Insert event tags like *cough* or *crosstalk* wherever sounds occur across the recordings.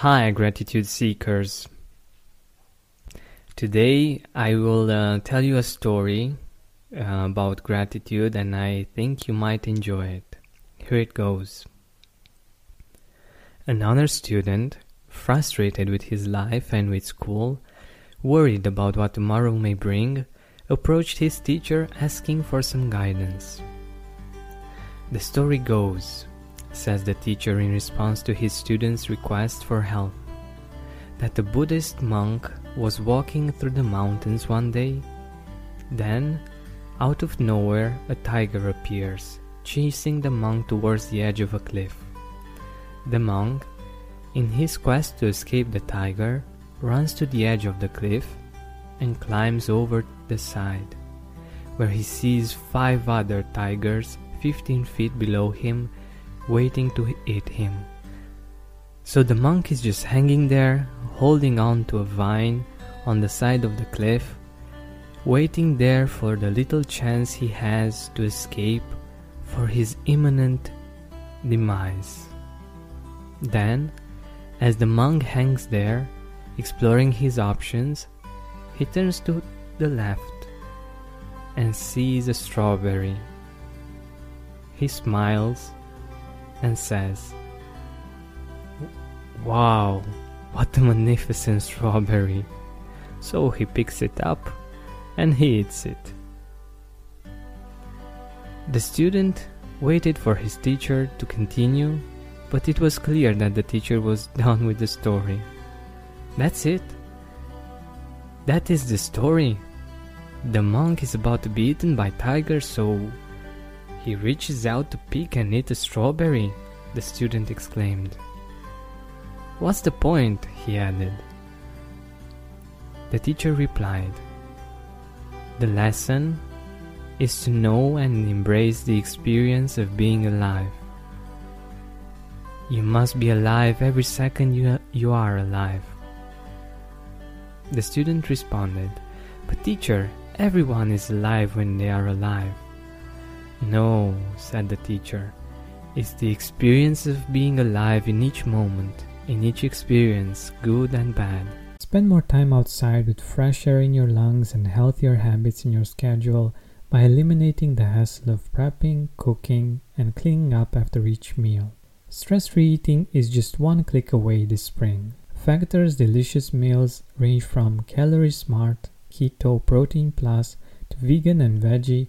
Hi, gratitude seekers. Today I will uh, tell you a story uh, about gratitude and I think you might enjoy it. Here it goes. Another student, frustrated with his life and with school, worried about what tomorrow may bring, approached his teacher asking for some guidance. The story goes says the teacher in response to his student's request for help, that the Buddhist monk was walking through the mountains one day. Then, out of nowhere, a tiger appears, chasing the monk towards the edge of a cliff. The monk, in his quest to escape the tiger, runs to the edge of the cliff and climbs over the side, where he sees five other tigers 15 feet below him waiting to eat him. So the monk is just hanging there, holding on to a vine on the side of the cliff, waiting there for the little chance he has to escape for his imminent demise. Then, as the monk hangs there, exploring his options, he turns to the left and sees a strawberry. He smiles and says, Wow, what a magnificent strawberry! So he picks it up and he eats it. The student waited for his teacher to continue, but it was clear that the teacher was *laughs* done with the story. That's it. That is the story. The monk is about to be eaten by tigers, so he reaches out to pick and eat a strawberry, the student exclaimed. What's the point? he added. The teacher replied, The lesson is to know and embrace the experience of being alive. You must be alive every second you, you are alive. The student responded, But teacher, everyone is alive when they are alive. No, said the teacher. It's the experience of being alive in each moment, in each experience, good and bad. Spend more time outside with fresh air in your lungs and healthier habits in your schedule by eliminating the hassle of prepping, cooking, and cleaning up after each meal. Stress free eating is just one click away this spring. Factor's delicious meals range from calorie smart, keto, protein plus, to vegan and veggie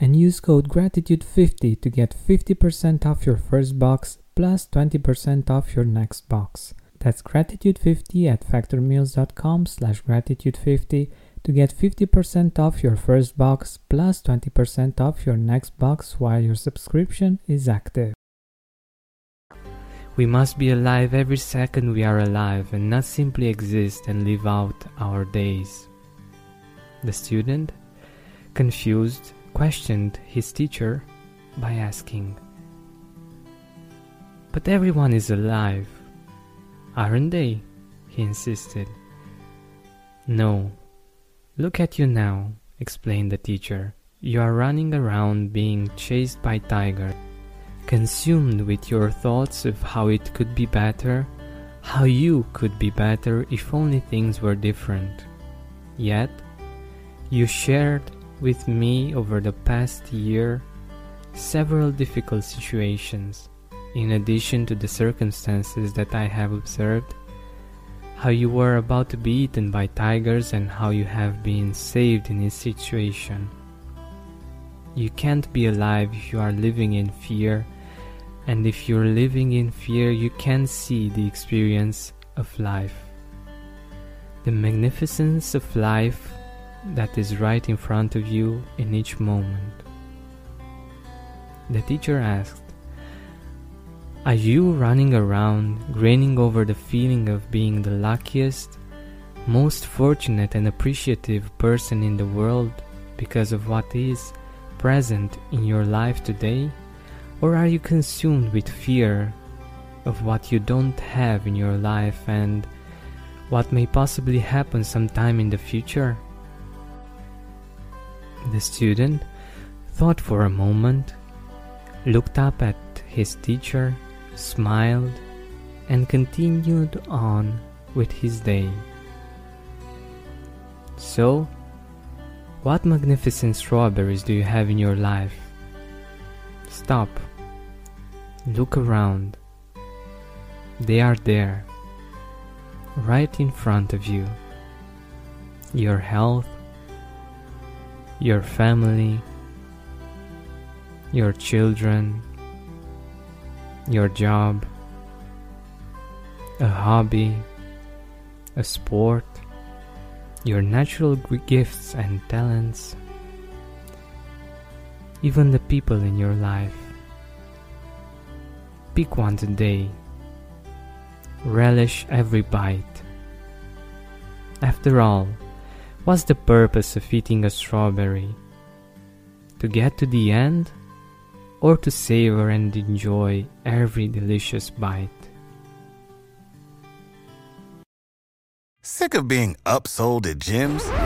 and use code gratitude50 to get 50% off your first box plus 20% off your next box. That's gratitude50 at factormeals.com slash gratitude50 to get 50% off your first box plus 20% off your next box while your subscription is active. We must be alive every second we are alive and not simply exist and live out our days. The student, confused, questioned his teacher by asking, But everyone is alive, aren't they? he insisted. No. Look at you now, explained the teacher. You are running around being chased by tigers, consumed with your thoughts of how it could be better, how you could be better if only things were different. Yet, you shared with me over the past year several difficult situations, in addition to the circumstances that I have observed, how you were about to be eaten by tigers and how you have been saved in this situation. You can't be alive if you are living in fear, and if you're living in fear, you can't see the experience of life. The magnificence of life that is right in front of you in each moment. The teacher asked, Are you running around grinning over the feeling of being the luckiest, most fortunate and appreciative person in the world because of what is present in your life today? Or are you consumed with fear of what you don't have in your life and what may possibly happen sometime in the future? The student thought for a moment, looked up at his teacher, smiled, and continued on with his day. So, what magnificent strawberries do you have in your life? Stop. Look around. They are there, right in front of you. Your health, your family, your children, your job, a hobby, a sport, your natural gifts and talents, even the people in your life. Pick one today. Relish every bite. After all, what's the purpose of eating a strawberry? To get to the end? Or to savor and enjoy every delicious bite? Sick of being upsold at gyms?